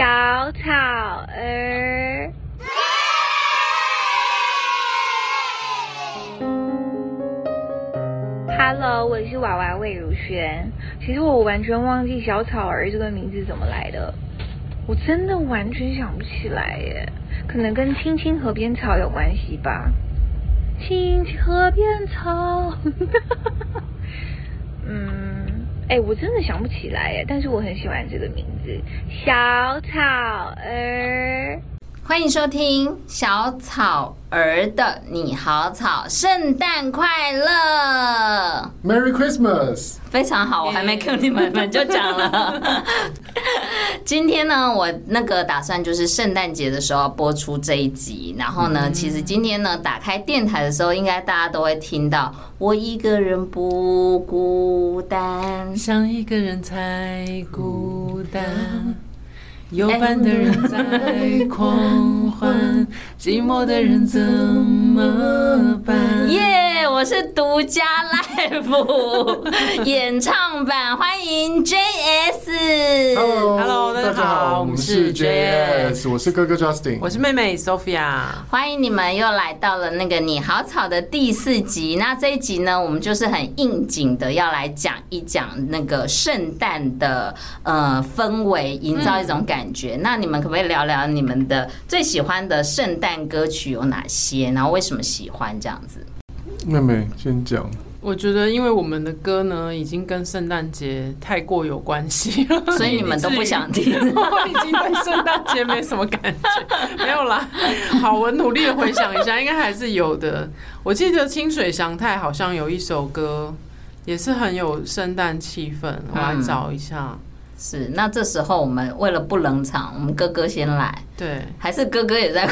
小草儿。Hello，我是娃娃魏如萱。其实我完全忘记小草儿这个名字怎么来的，我真的完全想不起来耶。可能跟青青河边草有关系吧。青青河边草，嗯，哎，我真的想不起来耶。但是我很喜欢这个名字，小草儿。欢迎收听小草儿的你好草，圣诞快乐，Merry Christmas，非常好，我还没 cue 你们，们就讲了。今天呢，我那个打算就是圣诞节的时候播出这一集，然后呢，其实今天呢，打开电台的时候，应该大家都会听到我一个人不孤单，想一个人才孤单。有伴的人在狂欢，寂寞的人怎么办？耶！我是独家 live 演唱版，欢迎 JS。Hello，大家好，我们是 JS，我是哥哥 Justin，我是妹妹 Sophia。欢迎你们又来到了那个你好草的第四集。那这一集呢，我们就是很应景的要来讲一讲那个圣诞的呃氛围，营造一种感。感觉，那你们可不可以聊聊你们的最喜欢的圣诞歌曲有哪些？然后为什么喜欢这样子？妹妹先讲。我觉得，因为我们的歌呢，已经跟圣诞节太过有关系了，所以你们都不想听。我已经对圣诞节没什么感觉，没有啦。好，我努力的回想一下，应该还是有的。我记得清水祥太好像有一首歌，也是很有圣诞气氛。我来找一下。是，那这时候我们为了不冷场，我们哥哥先来。对，还是哥哥也在，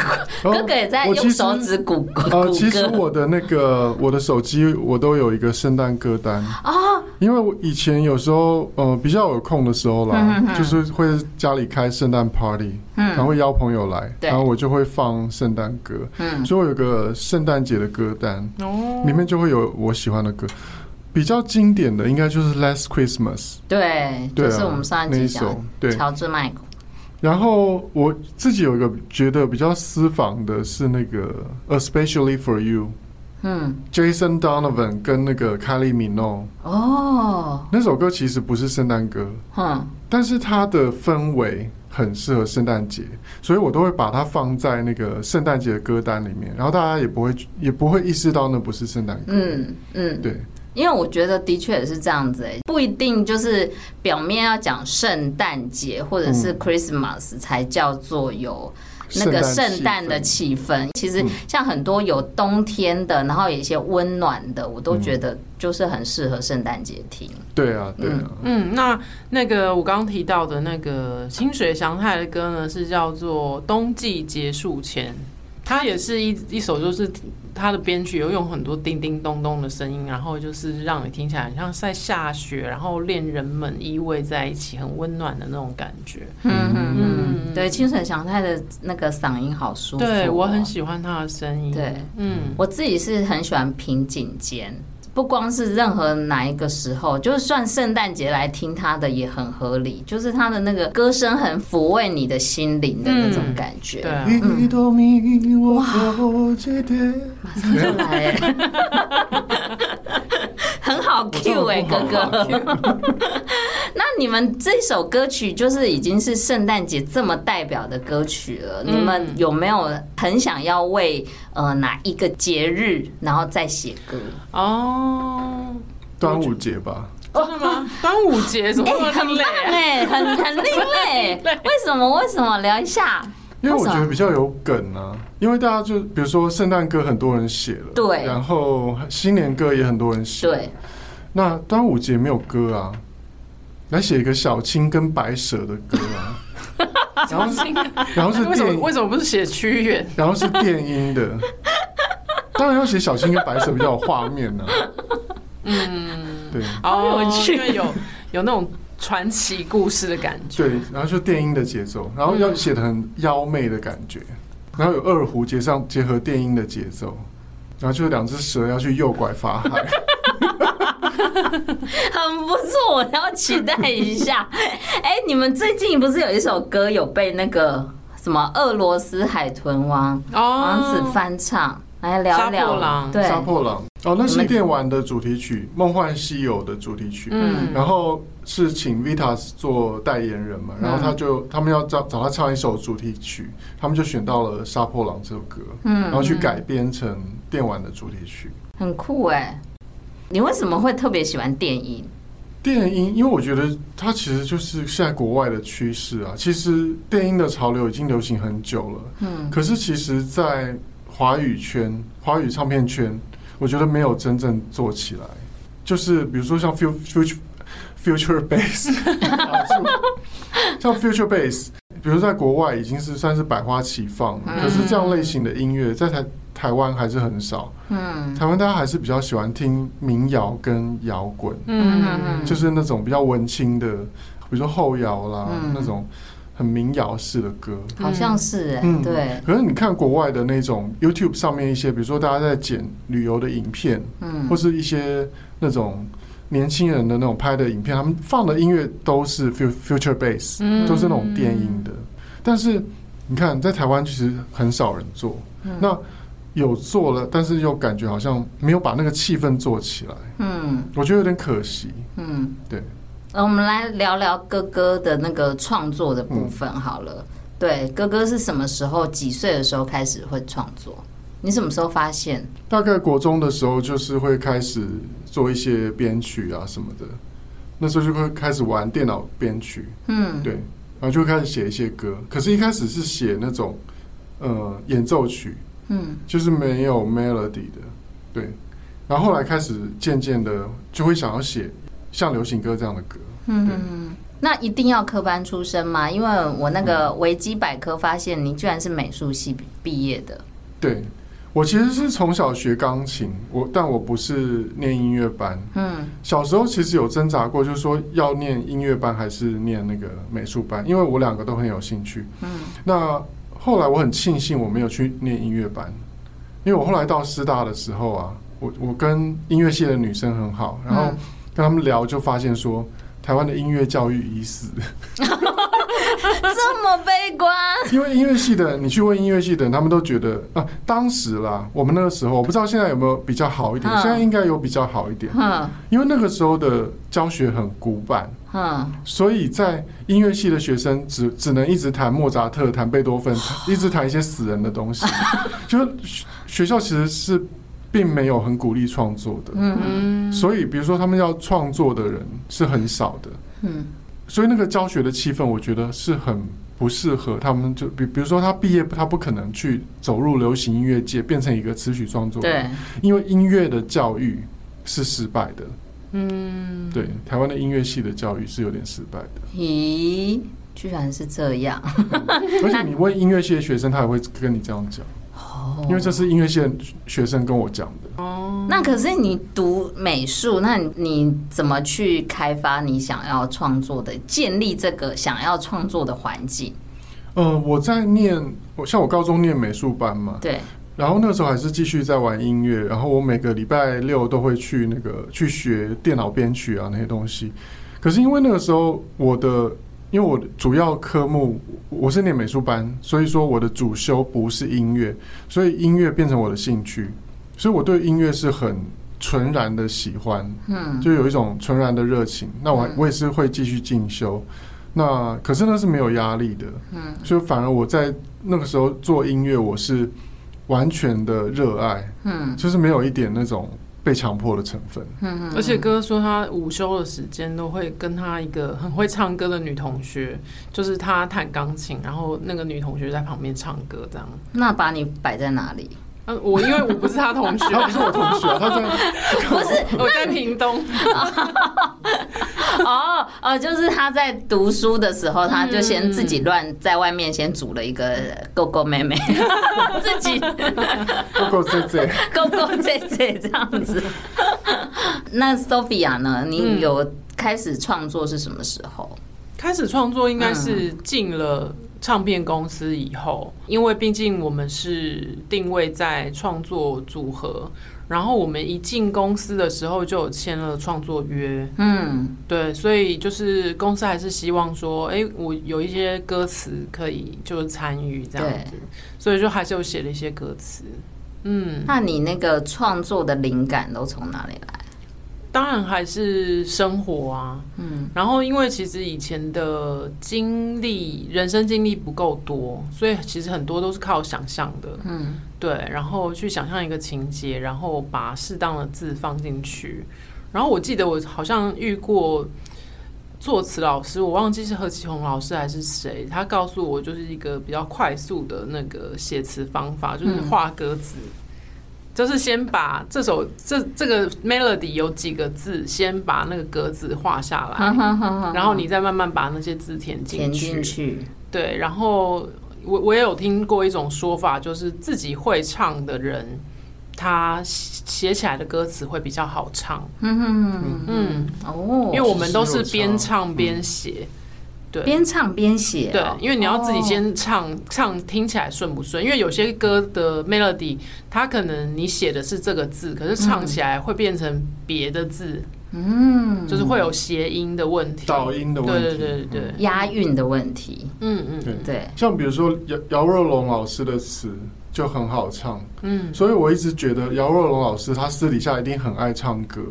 哦、哥哥也在用手指鼓鼓歌。呃，其实我的那个我的手机我都有一个圣诞歌单啊，哦、因为我以前有时候呃比较有空的时候啦，嗯、哼哼就是会家里开圣诞 party，嗯，然后会邀朋友来，然后我就会放圣诞歌，嗯，所以我有个圣诞节的歌单，哦，里面就会有我喜欢的歌。比较经典的应该就是《Last Christmas》，对，对啊，就是我们上一集讲对，乔治麦克。然后我自己有一个觉得比较私房的是那个《Especially for You》，嗯，Jason Donovan 跟那个 Kylie Minogue。哦，那首歌其实不是圣诞歌，嗯，但是它的氛围很适合圣诞节，所以我都会把它放在那个圣诞节的歌单里面，然后大家也不会也不会意识到那不是圣诞歌，嗯嗯，对。因为我觉得的确也是这样子哎，不一定就是表面要讲圣诞节或者是 Christmas 才叫做有那个圣诞的气氛。其实像很多有冬天的，然后有一些温暖的，我都觉得就是很适合圣诞节听。对啊，对啊。嗯，那那个我刚刚提到的那个清水祥太的歌呢，是叫做《冬季结束前》。它也是一一首，就是它的编曲有用很多叮叮咚咚的声音，然后就是让你听起来很像在下雪，然后恋人们依偎在一起，很温暖的那种感觉。嗯嗯嗯，对，清水祥太的那个嗓音好舒服，对，我很喜欢他的声音。对，嗯，我自己是很喜欢平井坚。不光是任何哪一个时候，就算圣诞节来听他的也很合理，就是他的那个歌声很抚慰你的心灵的那种感觉。对，哇，马上就来，很好 Q 哎，哥哥。那你们这首歌曲就是已经是圣诞节这么代表的歌曲了，你们有没有很想要为呃哪一个节日然后再写歌？哦，端午节吧？真的吗？端午节怎么那么累？哎，很很另类。为什么？为什么？聊一下。因为我觉得比较有梗啊。因为大家就比如说圣诞歌很多人写了，对，然后新年歌也很多人写，对。那端午节没有歌啊？来写一个小青跟白蛇的歌啊。然后是，然后是为什么，为什么不是写屈原？然后是电音的。当然要写小青跟白蛇比较有画面呢、啊。嗯，对，好有趣，因为有有那种传奇故事的感觉。对，然后就电音的节奏，然后要写的很妖媚的感觉，然后有二胡结上结合电音的节奏，然后就两只蛇要去诱拐法海。很不错，我要期待一下。哎、欸，你们最近不是有一首歌有被那个什么俄罗斯海豚王王子翻唱？来聊聊。破狼，对，杀破狼。哦，那是电玩的主题曲，《梦幻西游》的主题曲。嗯，然后是请 Vitas 做代言人嘛，然后他就他们要找找他唱一首主题曲，他们就选到了《杀破狼》这首歌，嗯，然后去改编成电玩的主题曲，很酷哎。你为什么会特别喜欢电音？电音，因为我觉得它其实就是现在国外的趋势啊。其实电音的潮流已经流行很久了，嗯，可是其实，在华语圈、华语唱片圈。我觉得没有真正做起来，就是比如说像 future future bass，像 future bass，比如在国外已经是算是百花齐放，可是这样类型的音乐在台台湾还是很少。嗯，台湾大家还是比较喜欢听民谣跟摇滚，嗯，就是那种比较文青的，比如说后摇啦那种。很民谣式的歌，好像是哎、欸，对。可是你看国外的那种 YouTube 上面一些，比如说大家在剪旅游的影片，嗯，或是一些那种年轻人的那种拍的影片，他们放的音乐都是 future bass，都是那种电音的。但是你看，在台湾其实很少人做，那有做了，但是又感觉好像没有把那个气氛做起来，嗯，我觉得有点可惜，嗯，对。那我们来聊聊哥哥的那个创作的部分好了。对，哥哥是什么时候？几岁的时候开始会创作？你什么时候发现？大概国中的时候，就是会开始做一些编曲啊什么的。那时候就会开始玩电脑编曲。嗯，对，然后就开始写一些歌。可是，一开始是写那种呃演奏曲，嗯，就是没有 melody 的。对，然后后来开始渐渐的就会想要写。像流行歌这样的歌，嗯，那一定要科班出身吗？因为我那个维基百科发现你居然是美术系毕业的。对，我其实是从小学钢琴，我但我不是念音乐班。嗯，小时候其实有挣扎过，就是说要念音乐班还是念那个美术班，因为我两个都很有兴趣。嗯，那后来我很庆幸我没有去念音乐班，因为我后来到师大的时候啊，我我跟音乐系的女生很好，然后。跟他们聊，就发现说，台湾的音乐教育已死，这么悲观。因为音乐系的，你去问音乐系的人，他们都觉得啊，当时啦，我们那个时候，我不知道现在有没有比较好一点，现在应该有比较好一点。嗯，因为那个时候的教学很古板，嗯，所以在音乐系的学生只只能一直弹莫扎特、弹贝多芬，一直弹一些死人的东西，就是学校其实是。并没有很鼓励创作的，嗯，所以比如说他们要创作的人是很少的，嗯，所以那个教学的气氛，我觉得是很不适合他们。就比比如说他毕业，他不可能去走入流行音乐界，变成一个词曲创作人，对，因为音乐的教育是失败的，嗯，对，台湾的音乐系的教育是有点失败的。咦，居然是这样，而且你问音乐系的学生，他也会跟你这样讲。哦因为这是音乐系的学生跟我讲的。哦，那可是你读美术，那你怎么去开发你想要创作的，建立这个想要创作的环境？呃，我在念，我像我高中念美术班嘛，对。然后那个时候还是继续在玩音乐，然后我每个礼拜六都会去那个去学电脑编曲啊那些东西。可是因为那个时候我的。因为我的主要科目我是念美术班，所以说我的主修不是音乐，所以音乐变成我的兴趣，所以我对音乐是很纯然的喜欢，嗯，就有一种纯然的热情。那我我也是会继续进修，那可是那是没有压力的，嗯，所以反而我在那个时候做音乐，我是完全的热爱，嗯，就是没有一点那种。被强迫的成分，嗯而且哥说他午休的时间都会跟他一个很会唱歌的女同学，就是他弹钢琴，然后那个女同学在旁边唱歌，这样。那把你摆在哪里？我因为我不是他同学，他不是我同学，他在 不是 我在屏东。哦哦，就是他在读书的时候，他就先自己乱在外面先组了一个狗狗妹妹，自己狗狗姐姐，狗狗姐姐这样子。那 Sophia 呢？你有开始创作是什么时候？开始创作应该是进了唱片公司以后，因为毕竟我们是定位在创作组合，然后我们一进公司的时候就有签了创作约，嗯，对，所以就是公司还是希望说，哎，我有一些歌词可以就是参与这样子，所以就还是有写了一些歌词，嗯，那你那个创作的灵感都从哪里来？当然还是生活啊，嗯，然后因为其实以前的经历，人生经历不够多，所以其实很多都是靠想象的，嗯，对，然后去想象一个情节，然后把适当的字放进去。然后我记得我好像遇过作词老师，我忘记是何启红老师还是谁，他告诉我就是一个比较快速的那个写词方法，就是画格子。嗯就是先把这首这这个 melody 有几个字，先把那个格子画下来，然后你再慢慢把那些字填进去。填进去。对，然后我我也有听过一种说法，就是自己会唱的人，他写起来的歌词会比较好唱。嗯嗯嗯哦，因为我们都是边唱边写。对，边唱边写，对，因为你要自己先唱，哦、唱听起来顺不顺？因为有些歌的 melody，它可能你写的是这个字，可是唱起来会变成别的字，嗯，就是会有谐音的问题，导音的问题，对对对对，押韵的问题，嗯嗯，对。对。像比如说姚姚若龙老师的词就很好唱，嗯，所以我一直觉得姚若龙老师他私底下一定很爱唱歌。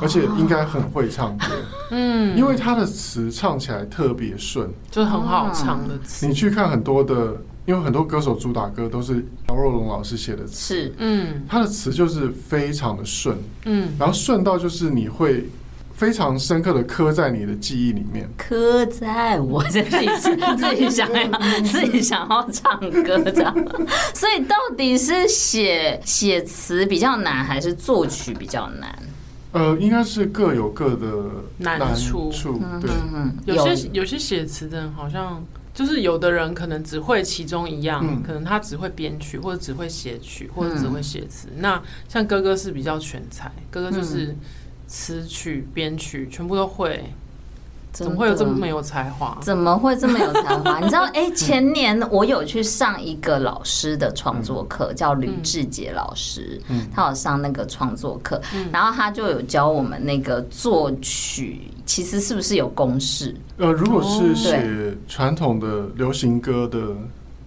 而且应该很会唱歌，嗯，因为他的词唱起来特别顺，就是很好唱的词。你去看很多的，因为很多歌手主打歌都是姚若龙老师写的词，是，嗯，他的词就是非常的顺，嗯，然后顺到就是你会非常深刻的刻在你的记忆里面，刻在我自己自己想 要自己想要唱歌这样，所以到底是写写词比较难，还是作曲比较难？呃，应该是各有各的难处，对，有些有。些写词的人好像就是有的人可能只会其中一样，可能他只会编曲或者只会写曲或者只会写词。那像哥哥是比较全才，哥哥就是词曲编曲全部都会。怎么会有这么没有才华？怎么会这么有才华？你知道，哎，前年我有去上一个老师的创作课，叫吕志杰老师，他有上那个创作课，然后他就有教我们那个作曲，其实是不是有公式？呃，如果是写传统的流行歌的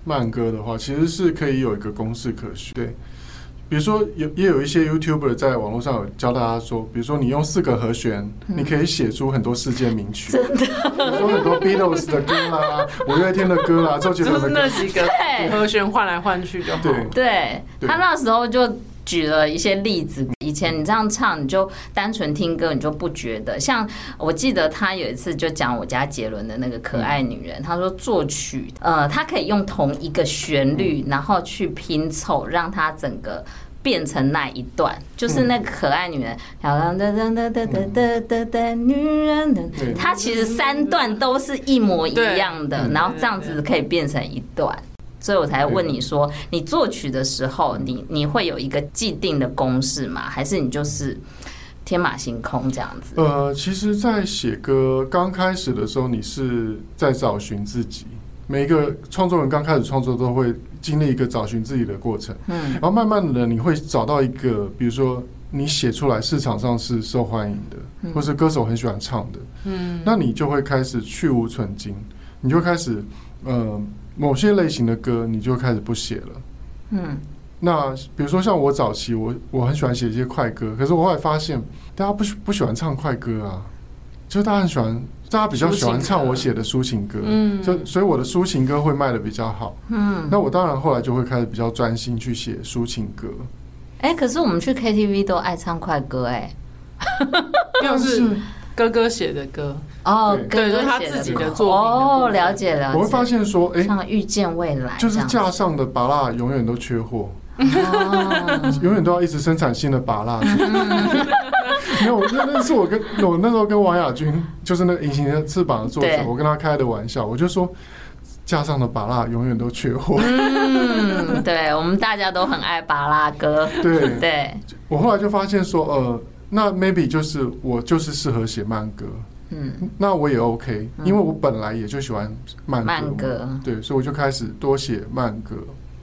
慢歌的话，其实是可以有一个公式可循。对。比如说，有也有一些 YouTuber 在网络上有教大家说，比如说你用四个和弦，嗯、你可以写出很多世界名曲。真的，比如说很多 Beatles 的歌啦，五月天的歌啦，周杰伦的歌。就是那几个和弦换来换去就好。对，对，对他那时候就举了一些例子。以前你这样唱，你就单纯听歌，你就不觉得。像我记得他有一次就讲我家杰伦的那个可爱女人，他说作曲，呃，他可以用同一个旋律，然后去拼凑，让他整个变成那一段，就是那个可爱女人，漂亮的的的的的的的女人的，他其实三段都是一模一样的，然后这样子可以变成一段。所以我才问你说，你作曲的时候，你你会有一个既定的公式吗？还是你就是天马行空这样子？呃，其实，在写歌刚开始的时候，你是在找寻自己。每一个创作人刚开始创作都会经历一个找寻自己的过程，嗯，然后慢慢的你会找到一个，比如说你写出来市场上是受欢迎的，或是歌手很喜欢唱的，嗯，那你就会开始去无存菁，你就开始呃。某些类型的歌，你就开始不写了。嗯，那比如说像我早期，我我很喜欢写一些快歌，可是我后来发现，大家不喜不喜欢唱快歌啊，就大家很喜欢，大家比较喜欢唱我写的抒情歌。嗯，就所以我的抒情歌会卖的比较好。嗯，那我当然后来就会开始比较专心去写抒情歌。哎，可是我们去 KTV 都爱唱快歌，哎，要是。哥哥写的歌哦，对，就是他自己的作品哦，了解了解。我会发现说，哎，像遇见未来，就是架上的芭拉永远都缺货，永远都要一直生产新的芭拉。没有，那那是我跟我那时候跟王亚军，就是那个隐形的翅膀的作者，我跟他开的玩笑，我就说架上的芭拉永远都缺货。嗯，对，我们大家都很爱芭拉歌。对对，我后来就发现说，呃。那 maybe 就是我就是适合写慢歌，嗯，那我也 OK，因为我本来也就喜欢慢歌，慢歌，对，所以我就开始多写慢歌。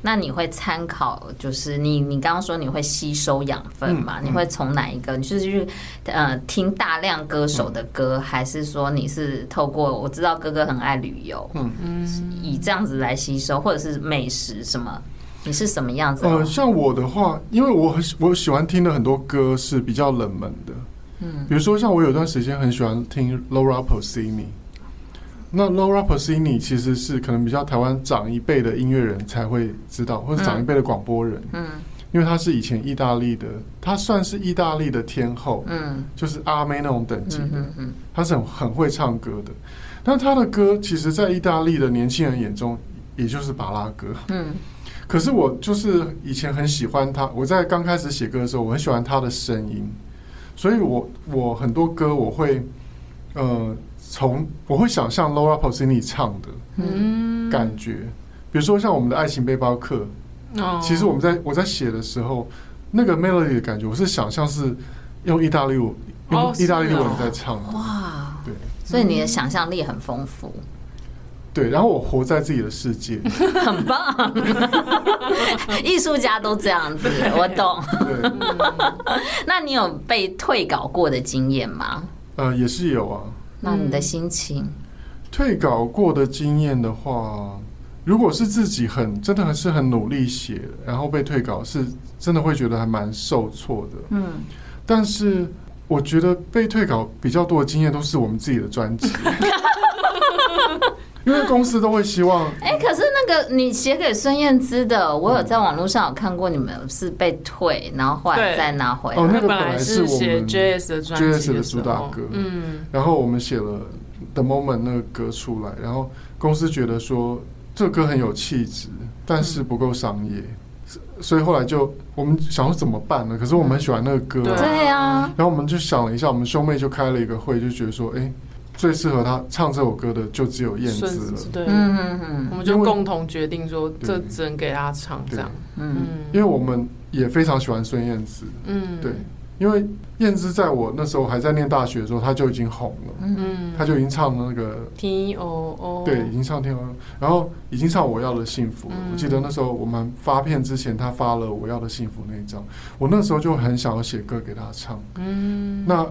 那你会参考，就是你你刚刚说你会吸收养分嘛？你会从哪一个？你是去呃听大量歌手的歌，嗯、还是说你是透过我知道哥哥很爱旅游，嗯嗯，以这样子来吸收，或者是美食什么？你是什么样子？呃，像我的话，因为我很我喜欢听的很多歌是比较冷门的，嗯，比如说像我有段时间很喜欢听 Laura Pausini。那 Laura Pausini 其实是可能比较台湾长一辈的音乐人才会知道，或者长一辈的广播人，嗯，因为他是以前意大利的，他算是意大利的天后，嗯，就是阿妹那种等级的，嗯，他是很很会唱歌的，但他的歌其实，在意大利的年轻人眼中，也就是巴拉歌，嗯，可是我就是以前很喜欢他，我在刚开始写歌的时候，我很喜欢他的声音，所以我我很多歌我会，呃。从我会想象 Laura Pausini 唱的嗯感觉，嗯、比如说像我们的爱情背包客，哦、其实我们在我在写的时候，那个 melody 的感觉，我是想象是用意大利文，用意大利文在唱。哇，对，所以你的想象力很丰富。对，然后我活在自己的世界，很棒。艺术家都这样子，我懂。对 那你有被退稿过的经验吗？呃，也是有啊。那你的心情？退稿过的经验的话，如果是自己很真的还是很努力写，然后被退稿，是真的会觉得还蛮受挫的。嗯，但是我觉得被退稿比较多的经验都是我们自己的专辑，因为公司都会希望。哎，可是那个你写给孙燕姿的，我有在网络上有看过，你们是被退，然后后来再拿回来。哦，那个本来是我们 JS 的专辑 JS 的主打歌，嗯，然后我们写了 The Moment 那个歌出来，然后公司觉得说这歌很有气质，但是不够商业，所以后来就我们想说怎么办呢？可是我们很喜欢那个歌，对呀，然后我们就想了一下，我们兄妹就开了一个会，就觉得说，哎。最适合他唱这首歌的就只有燕姿了。对，嗯嗯嗯，我们就共同决定说，这只能给他唱这样。嗯，因为我们也非常喜欢孙燕姿。嗯，对，因为燕姿在我那时候还在念大学的时候，她就已经红了。嗯，她就已经唱了那个 T O O，对，已经唱 T O O，然后已经唱我要的幸福。我记得那时候我们发片之前，她发了我要的幸福那一张，我那时候就很想要写歌给她唱。嗯，那。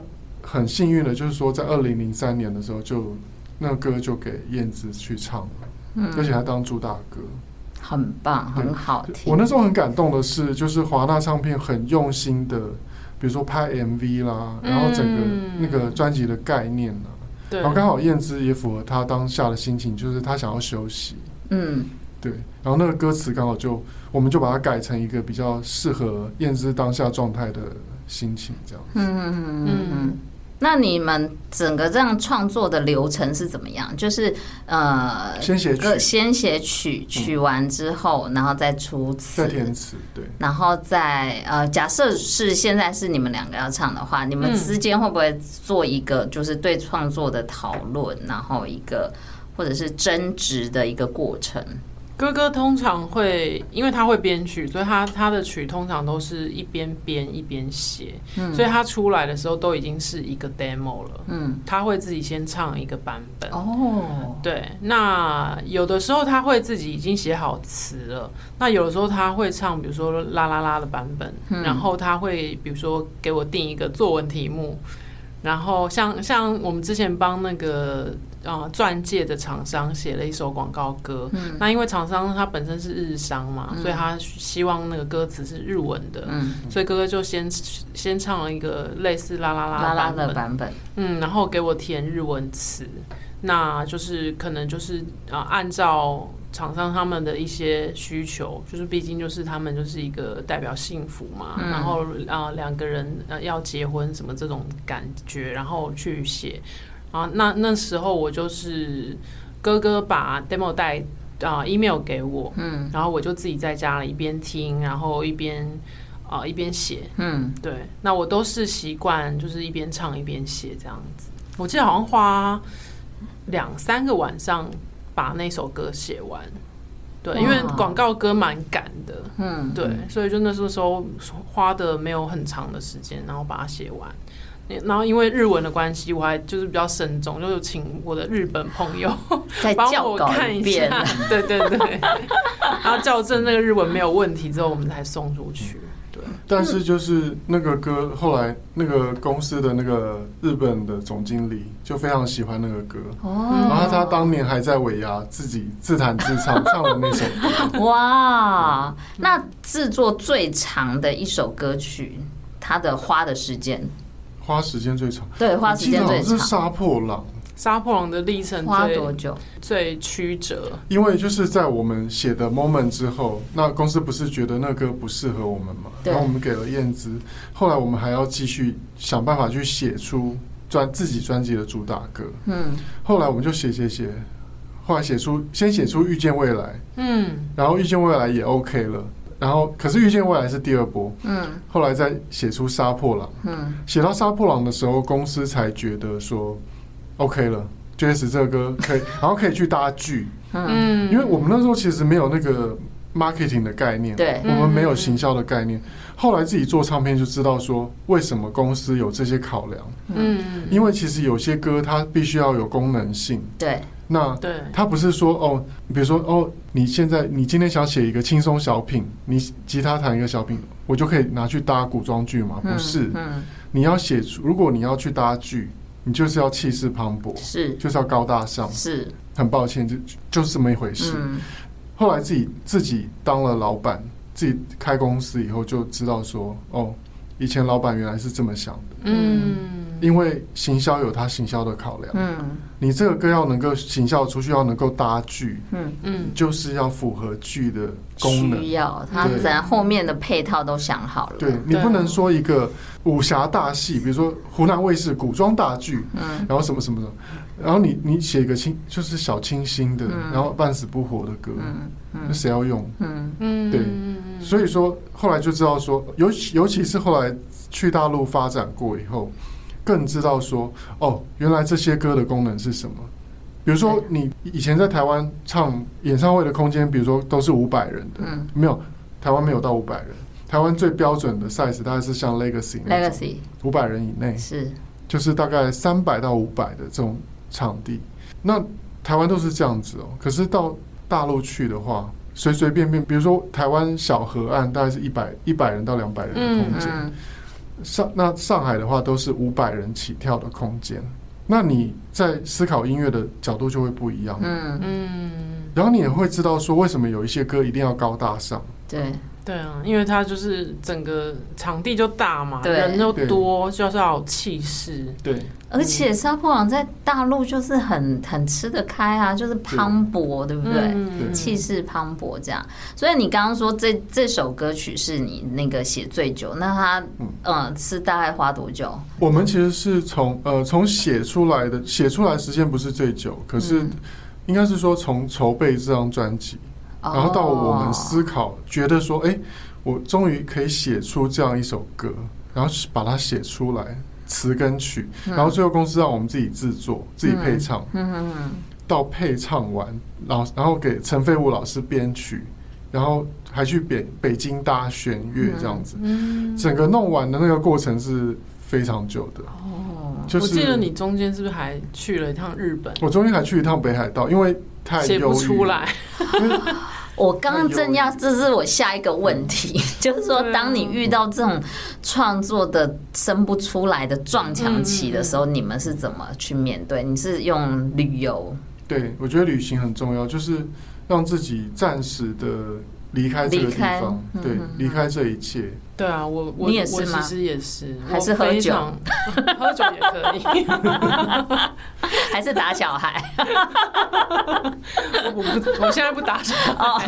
很幸运的，就是说，在二零零三年的时候，就那个歌就给燕姿去唱了，嗯，而且还当主打歌，很棒，很好听。我那时候很感动的是，就是华纳唱片很用心的，比如说拍 MV 啦，然后整个那个专辑的概念啊，对，然后刚好燕姿也符合她当下的心情，就是她想要休息，嗯，对，然后那个歌词刚好就，我们就把它改成一个比较适合燕姿当下状态的心情，这样子，嗯嗯嗯嗯。嗯。那你们整个这样创作的流程是怎么样？就是呃，先写曲，先写曲，曲完之后，然后再出词，再填词，对。然后再呃，假设是现在是你们两个要唱的话，你们之间会不会做一个就是对创作的讨论，然后一个或者是争执的一个过程？哥哥通常会，因为他会编曲，所以他他的曲通常都是一边编一边写，嗯，所以他出来的时候都已经是一个 demo 了，嗯，他会自己先唱一个版本，哦，对，那有的时候他会自己已经写好词了，那有的时候他会唱，比如说啦啦啦的版本，嗯，然后他会比如说给我定一个作文题目，然后像像我们之前帮那个。啊，钻戒的厂商写了一首广告歌。嗯、那因为厂商他本身是日商嘛，嗯、所以他希望那个歌词是日文的。嗯、所以哥哥就先先唱了一个类似啦啦啦啦啦的版本。嗯，然后给我填日文词，那就是可能就是啊，按照厂商他们的一些需求，就是毕竟就是他们就是一个代表幸福嘛，嗯、然后啊两个人呃要结婚什么这种感觉，然后去写。啊，那那时候我就是哥哥把 demo 带啊 email 给我，嗯，然后我就自己在家里一边听，然后一边啊一边写，嗯，对，那我都是习惯就是一边唱一边写这样子。我记得好像花两三个晚上把那首歌写完，对，因为广告歌蛮赶的，嗯，对，所以就那时候花的没有很长的时间，然后把它写完。然后因为日文的关系，我还就是比较慎重，就是请我的日本朋友 帮我看一下，对对对，然后校正那个日文没有问题之后，我们才送出去。对，但是就是那个歌，后来那个公司的那个日本的总经理就非常喜欢那个歌，哦，然后他当年还在尾牙自己自弹自唱唱了那首歌。哇，那制作最长的一首歌曲，它的花的时间？花时间最长，对，花时间最长。是杀破狼，杀破狼的历程花多久？最曲折。因为就是在我们写的 moment 之后，那公司不是觉得那歌不适合我们嘛？然后我们给了燕姿，后来我们还要继续想办法去写出专自己专辑的主打歌。嗯，后来我们就写写写，后来写出先写出遇见未来，嗯，然后遇见未来也 OK 了。然后，可是遇见未来是第二波，嗯，后来再写出杀破狼，嗯，写到杀破狼的时候，公司才觉得说，OK 了，Jazz 这个歌可以，然后可以去搭剧，嗯，因为我们那时候其实没有那个 marketing 的概念，对，我们没有行销的概念，后来自己做唱片就知道说，为什么公司有这些考量，嗯，因为其实有些歌它必须要有功能性，对。那对，他不是说哦，比如说哦，你现在你今天想写一个轻松小品，你吉他弹一个小品，我就可以拿去搭古装剧吗？不是，你要写出，如果你要去搭剧，你就是要气势磅礴，是，就是要高大上，是。很抱歉，就就是这么一回事。后来自己自己当了老板，自己开公司以后，就知道说哦，以前老板原来是这么想的。嗯。因为行销有他行销的考量，嗯，你这个歌要能够行销出去，要能够搭剧，嗯。嗯，就是要符合剧的功能，需要它在后面的配套都想好了。对，你不能说一个武侠大戏，比如说湖南卫视古装大剧，嗯，然后什么什么的，然后你你写一个清就是小清新的，然后半死不活的歌，嗯嗯，那谁要用？嗯嗯，对，所以说后来就知道说，尤其尤其是后来去大陆发展过以后。更知道说哦，原来这些歌的功能是什么？比如说，你以前在台湾唱演唱会的空间，比如说都是五百人的，嗯，没有，台湾没有到五百人。台湾最标准的 size 大概是像 Legacy，Legacy 五百人以内是，就是大概三百到五百的这种场地。那台湾都是这样子哦。可是到大陆去的话，随随便便，比如说台湾小河岸大概是一百一百人到两百人的空间。嗯嗯上那上海的话都是五百人起跳的空间，那你在思考音乐的角度就会不一样。嗯嗯，然后你也会知道说为什么有一些歌一定要高大上。对。对啊，因为它就是整个场地就大嘛，人又多，就是要有气势。对，而且沙坡狼在大陆就是很很吃得开啊，就是磅礴，对不对？气势磅礴这样。所以你刚刚说这这首歌曲是你那个写最久，那它嗯是大概花多久？我们其实是从呃从写出来的，写出来时间不是最久，可是应该是说从筹备这张专辑。然后到我们思考，觉得说，哎，我终于可以写出这样一首歌，然后把它写出来，词跟曲，然后最后公司让我们自己制作，自己配唱，到配唱完，然后然后给陈飞武老师编曲，然后还去北北京搭弦乐这样子，整个弄完的那个过程是非常久的。哦，就是我记得你中间是不是还去了一趟日本？我中间还去一趟北海道，因为太写不出来。我刚刚正要，这是我下一个问题，就是说，当你遇到这种创作的生不出来的撞墙期的时候，你们是怎么去面对？你是用旅游？对，我觉得旅行很重要，就是让自己暂时的。离开这个地方，对，离开这一切。对啊，我我你也是吗？其实也是，还是喝酒，喝酒也可以，还是打小孩。我不，我现在不打小孩。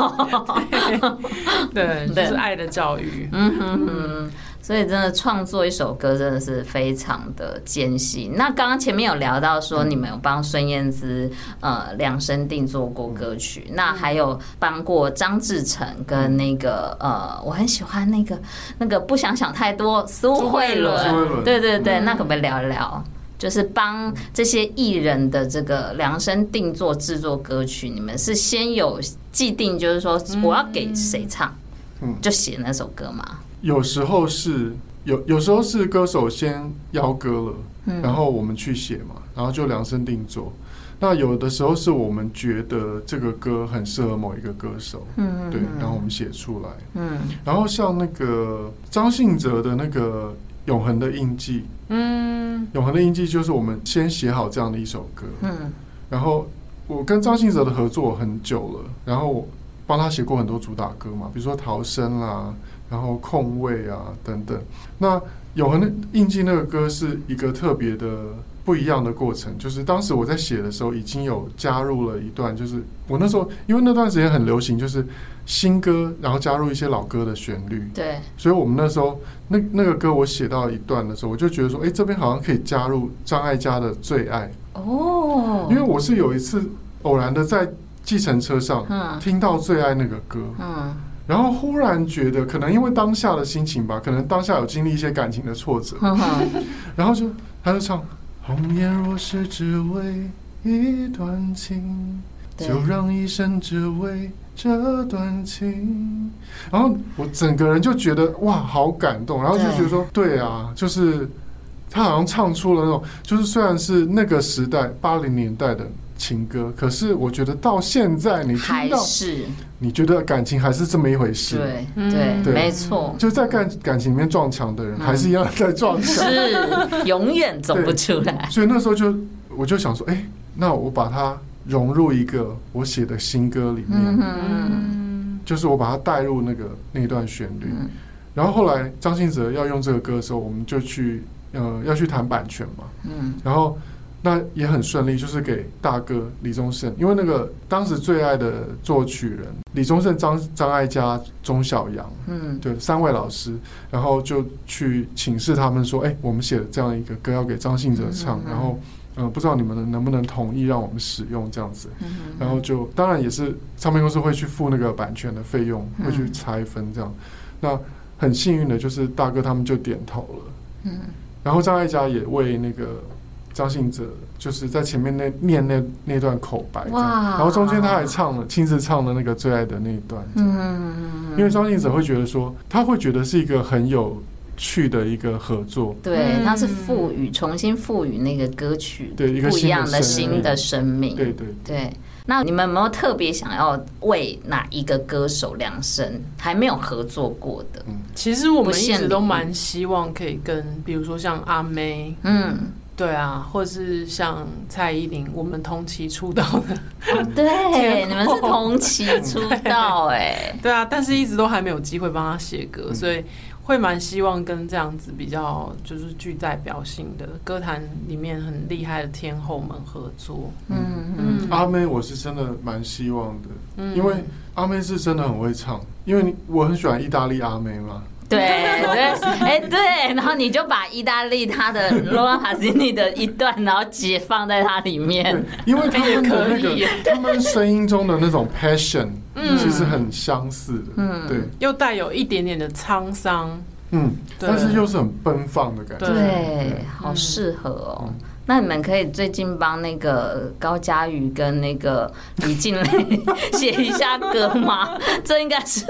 对，就是爱的教育。嗯哼哼。所以真的创作一首歌真的是非常的艰辛。那刚刚前面有聊到说，你们有帮孙燕姿呃量身定做过歌曲，那还有帮过张志成跟那个呃，我很喜欢那个那个不想想太多苏慧伦，对对对，那可不可以聊一聊？就是帮这些艺人的这个量身定做制作歌曲，你们是先有既定，就是说我要给谁唱，就写那首歌吗？有时候是有有时候是歌手先邀歌了，嗯，然后我们去写嘛，然后就量身定做。那有的时候是我们觉得这个歌很适合某一个歌手，嗯，对，然后我们写出来，嗯，然后像那个张信哲的那个《永恒的印记》，嗯，《永恒的印记》就是我们先写好这样的一首歌，嗯，然后我跟张信哲的合作很久了，然后我帮他写过很多主打歌嘛，比如说《逃生》啦，然后《空位》啊等等。那《永恒的印记》那个歌是一个特别的。不一样的过程，就是当时我在写的时候，已经有加入了一段，就是我那时候因为那段时间很流行，就是新歌，然后加入一些老歌的旋律。对，所以我们那时候那那个歌我写到一段的时候，我就觉得说，哎，这边好像可以加入张艾嘉的《最爱》哦，因为我是有一次偶然的在计程车上听到《最爱》那个歌，嗯，然后忽然觉得，可能因为当下的心情吧，可能当下有经历一些感情的挫折，然后就他就唱。红颜若是只为一段情，就让一生只为这段情。然后我整个人就觉得哇，好感动。然后就觉得说，对啊，就是他好像唱出了那种，就是虽然是那个时代八零年代的情歌，可是我觉得到现在你听到是。你觉得感情还是这么一回事？对对对，没错。就在感感情里面撞墙的人，还是一样在撞墙，是永远走不出来。所以那时候就我就想说，哎，那我把它融入一个我写的新歌里面，嗯，就是我把它带入那个那段旋律。然后后来张信哲要用这个歌的时候，我们就去呃要去谈版权嘛，嗯，然后。那也很顺利，就是给大哥李宗盛，因为那个当时最爱的作曲人李宗盛、张张艾嘉、钟晓阳，嗯，对，三位老师，然后就去请示他们说，哎，我们写了这样一个歌要给张信哲唱，然后，嗯，不知道你们能不能同意让我们使用这样子，然后就当然也是唱片公司会去付那个版权的费用，会去拆分这样，那很幸运的就是大哥他们就点头了，嗯，然后张艾嘉也为那个。张信哲就是在前面那念那那段口白，然后中间他还唱了亲自唱了那个最爱的那一段，嗯，因为张信哲会觉得说，他会觉得是一个很有趣的一个合作，对，他是赋予重新赋予那个歌曲对一个不一样的新的生命，对对。对。那你们有没有特别想要为哪一个歌手量身？还没有合作过的？其实我们一直都蛮希望可以跟，比如说像阿妹，嗯。对啊，或者是像蔡依林，我们同期出道的。哦、对，你们是同期出道哎。对啊，但是一直都还没有机会帮他写歌，嗯、所以会蛮希望跟这样子比较就是具代表性的歌坛里面很厉害的天后们合作。嗯嗯，嗯阿妹我是真的蛮希望的，嗯、因为阿妹是真的很会唱，因为我很喜欢意大利阿妹嘛。对 对，哎对，然后你就把意大利他的罗拉帕西尼的一段，然后解放在它里面，因为他们的那个 他们声音中的那种 passion，其实很相似的，嗯，对，又带有一点点的沧桑，嗯，但是又是很奔放的感觉，对，好适合哦。那你们可以最近帮那个高佳瑜跟那个李静蕾 写一下歌吗？这应该是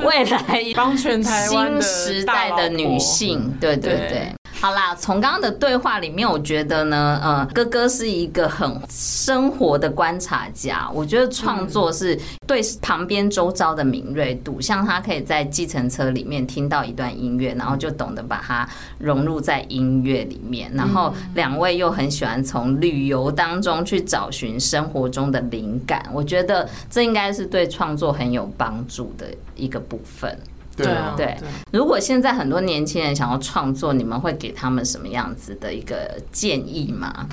未来帮全台湾新时代的女性，对对对。好啦，从刚刚的对话里面，我觉得呢，呃，哥哥是一个很生活的观察家。我觉得创作是对旁边周遭的敏锐度，像他可以在计程车里面听到一段音乐，然后就懂得把它融入在音乐里面。然后两位又很喜欢从旅游当中去找寻生活中的灵感，我觉得这应该是对创作很有帮助的一个部分。对啊，对。如果现在很多年轻人想要创作，你们会给他们什么样子的一个建议吗？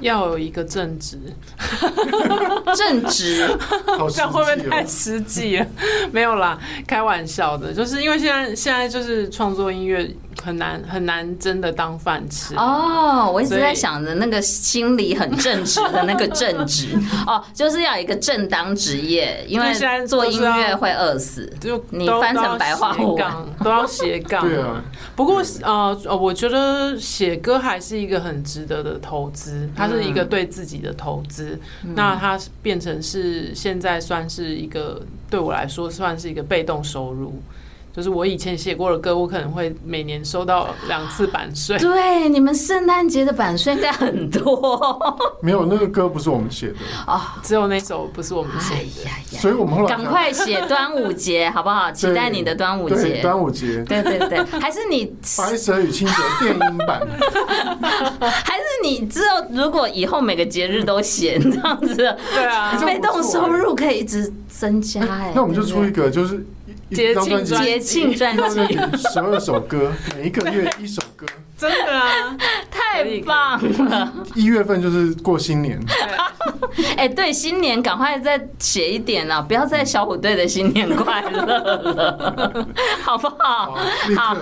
要有一个正直，正直，这样会不会太实际了？没有啦，开玩笑的，就是因为现在现在就是创作音乐。很难很难真的当饭吃哦！我一直在想着那个心里很正直的那个正直 哦，就是要一个正当职业，因为现在做音乐会饿死。就你翻成白话文都要斜杠。对啊，不过呃呃，我觉得写歌还是一个很值得的投资，它是一个对自己的投资。那它变成是现在算是一个对我来说算是一个被动收入。就是我以前写过的歌，我可能会每年收到两次版税。对，你们圣诞节的版税应该很多。没有，那个歌不是我们写的哦，只有那首不是我们写的。哎、所以我们后来赶快写端午节好不好？期待你的端午节。端午节，对对对，还是你白蛇与青蛇电音版，还是你之后如果以后每个节日都写这样子，对啊，被动收入可以一直增加哎。那我们就出一个就是。节庆节庆专辑，十二首歌，每一个月一首歌，真的啊，太棒了！一月份就是过新年，哎，对，新年赶快再写一点啊，不要再小虎队的新年快乐了，好不好？好，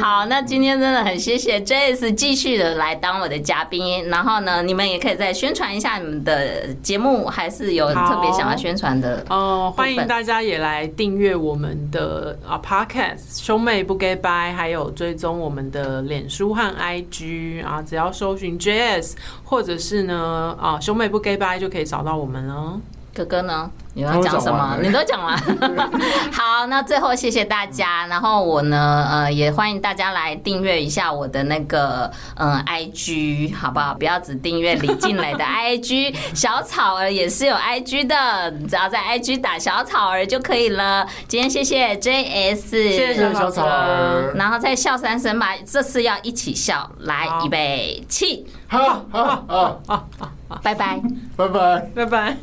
好，那今天真的很谢谢 Jess 继续的来当我的嘉宾，然后呢，你们也可以再宣传一下你们的节目，还是有特别想要宣传的哦，欢迎大家也来订阅我们。的啊，Podcast 兄妹不给拜，还有追踪我们的脸书和 IG 啊，只要搜寻 JS 或者是呢啊兄妹不 gay 拜就可以找到我们了。哥哥呢？你要讲什么？你都讲完。好，那最后谢谢大家。然后我呢，呃，也欢迎大家来订阅一下我的那个嗯 IG，好不好？不要只订阅李静蕾的 IG，小草儿也是有 IG 的，只要在 IG 打小草儿就可以了。今天谢谢 JS，谢谢小草儿。然后再笑三声吧，这次要一起笑。来，预备起，好好好好，拜拜，拜拜，拜拜。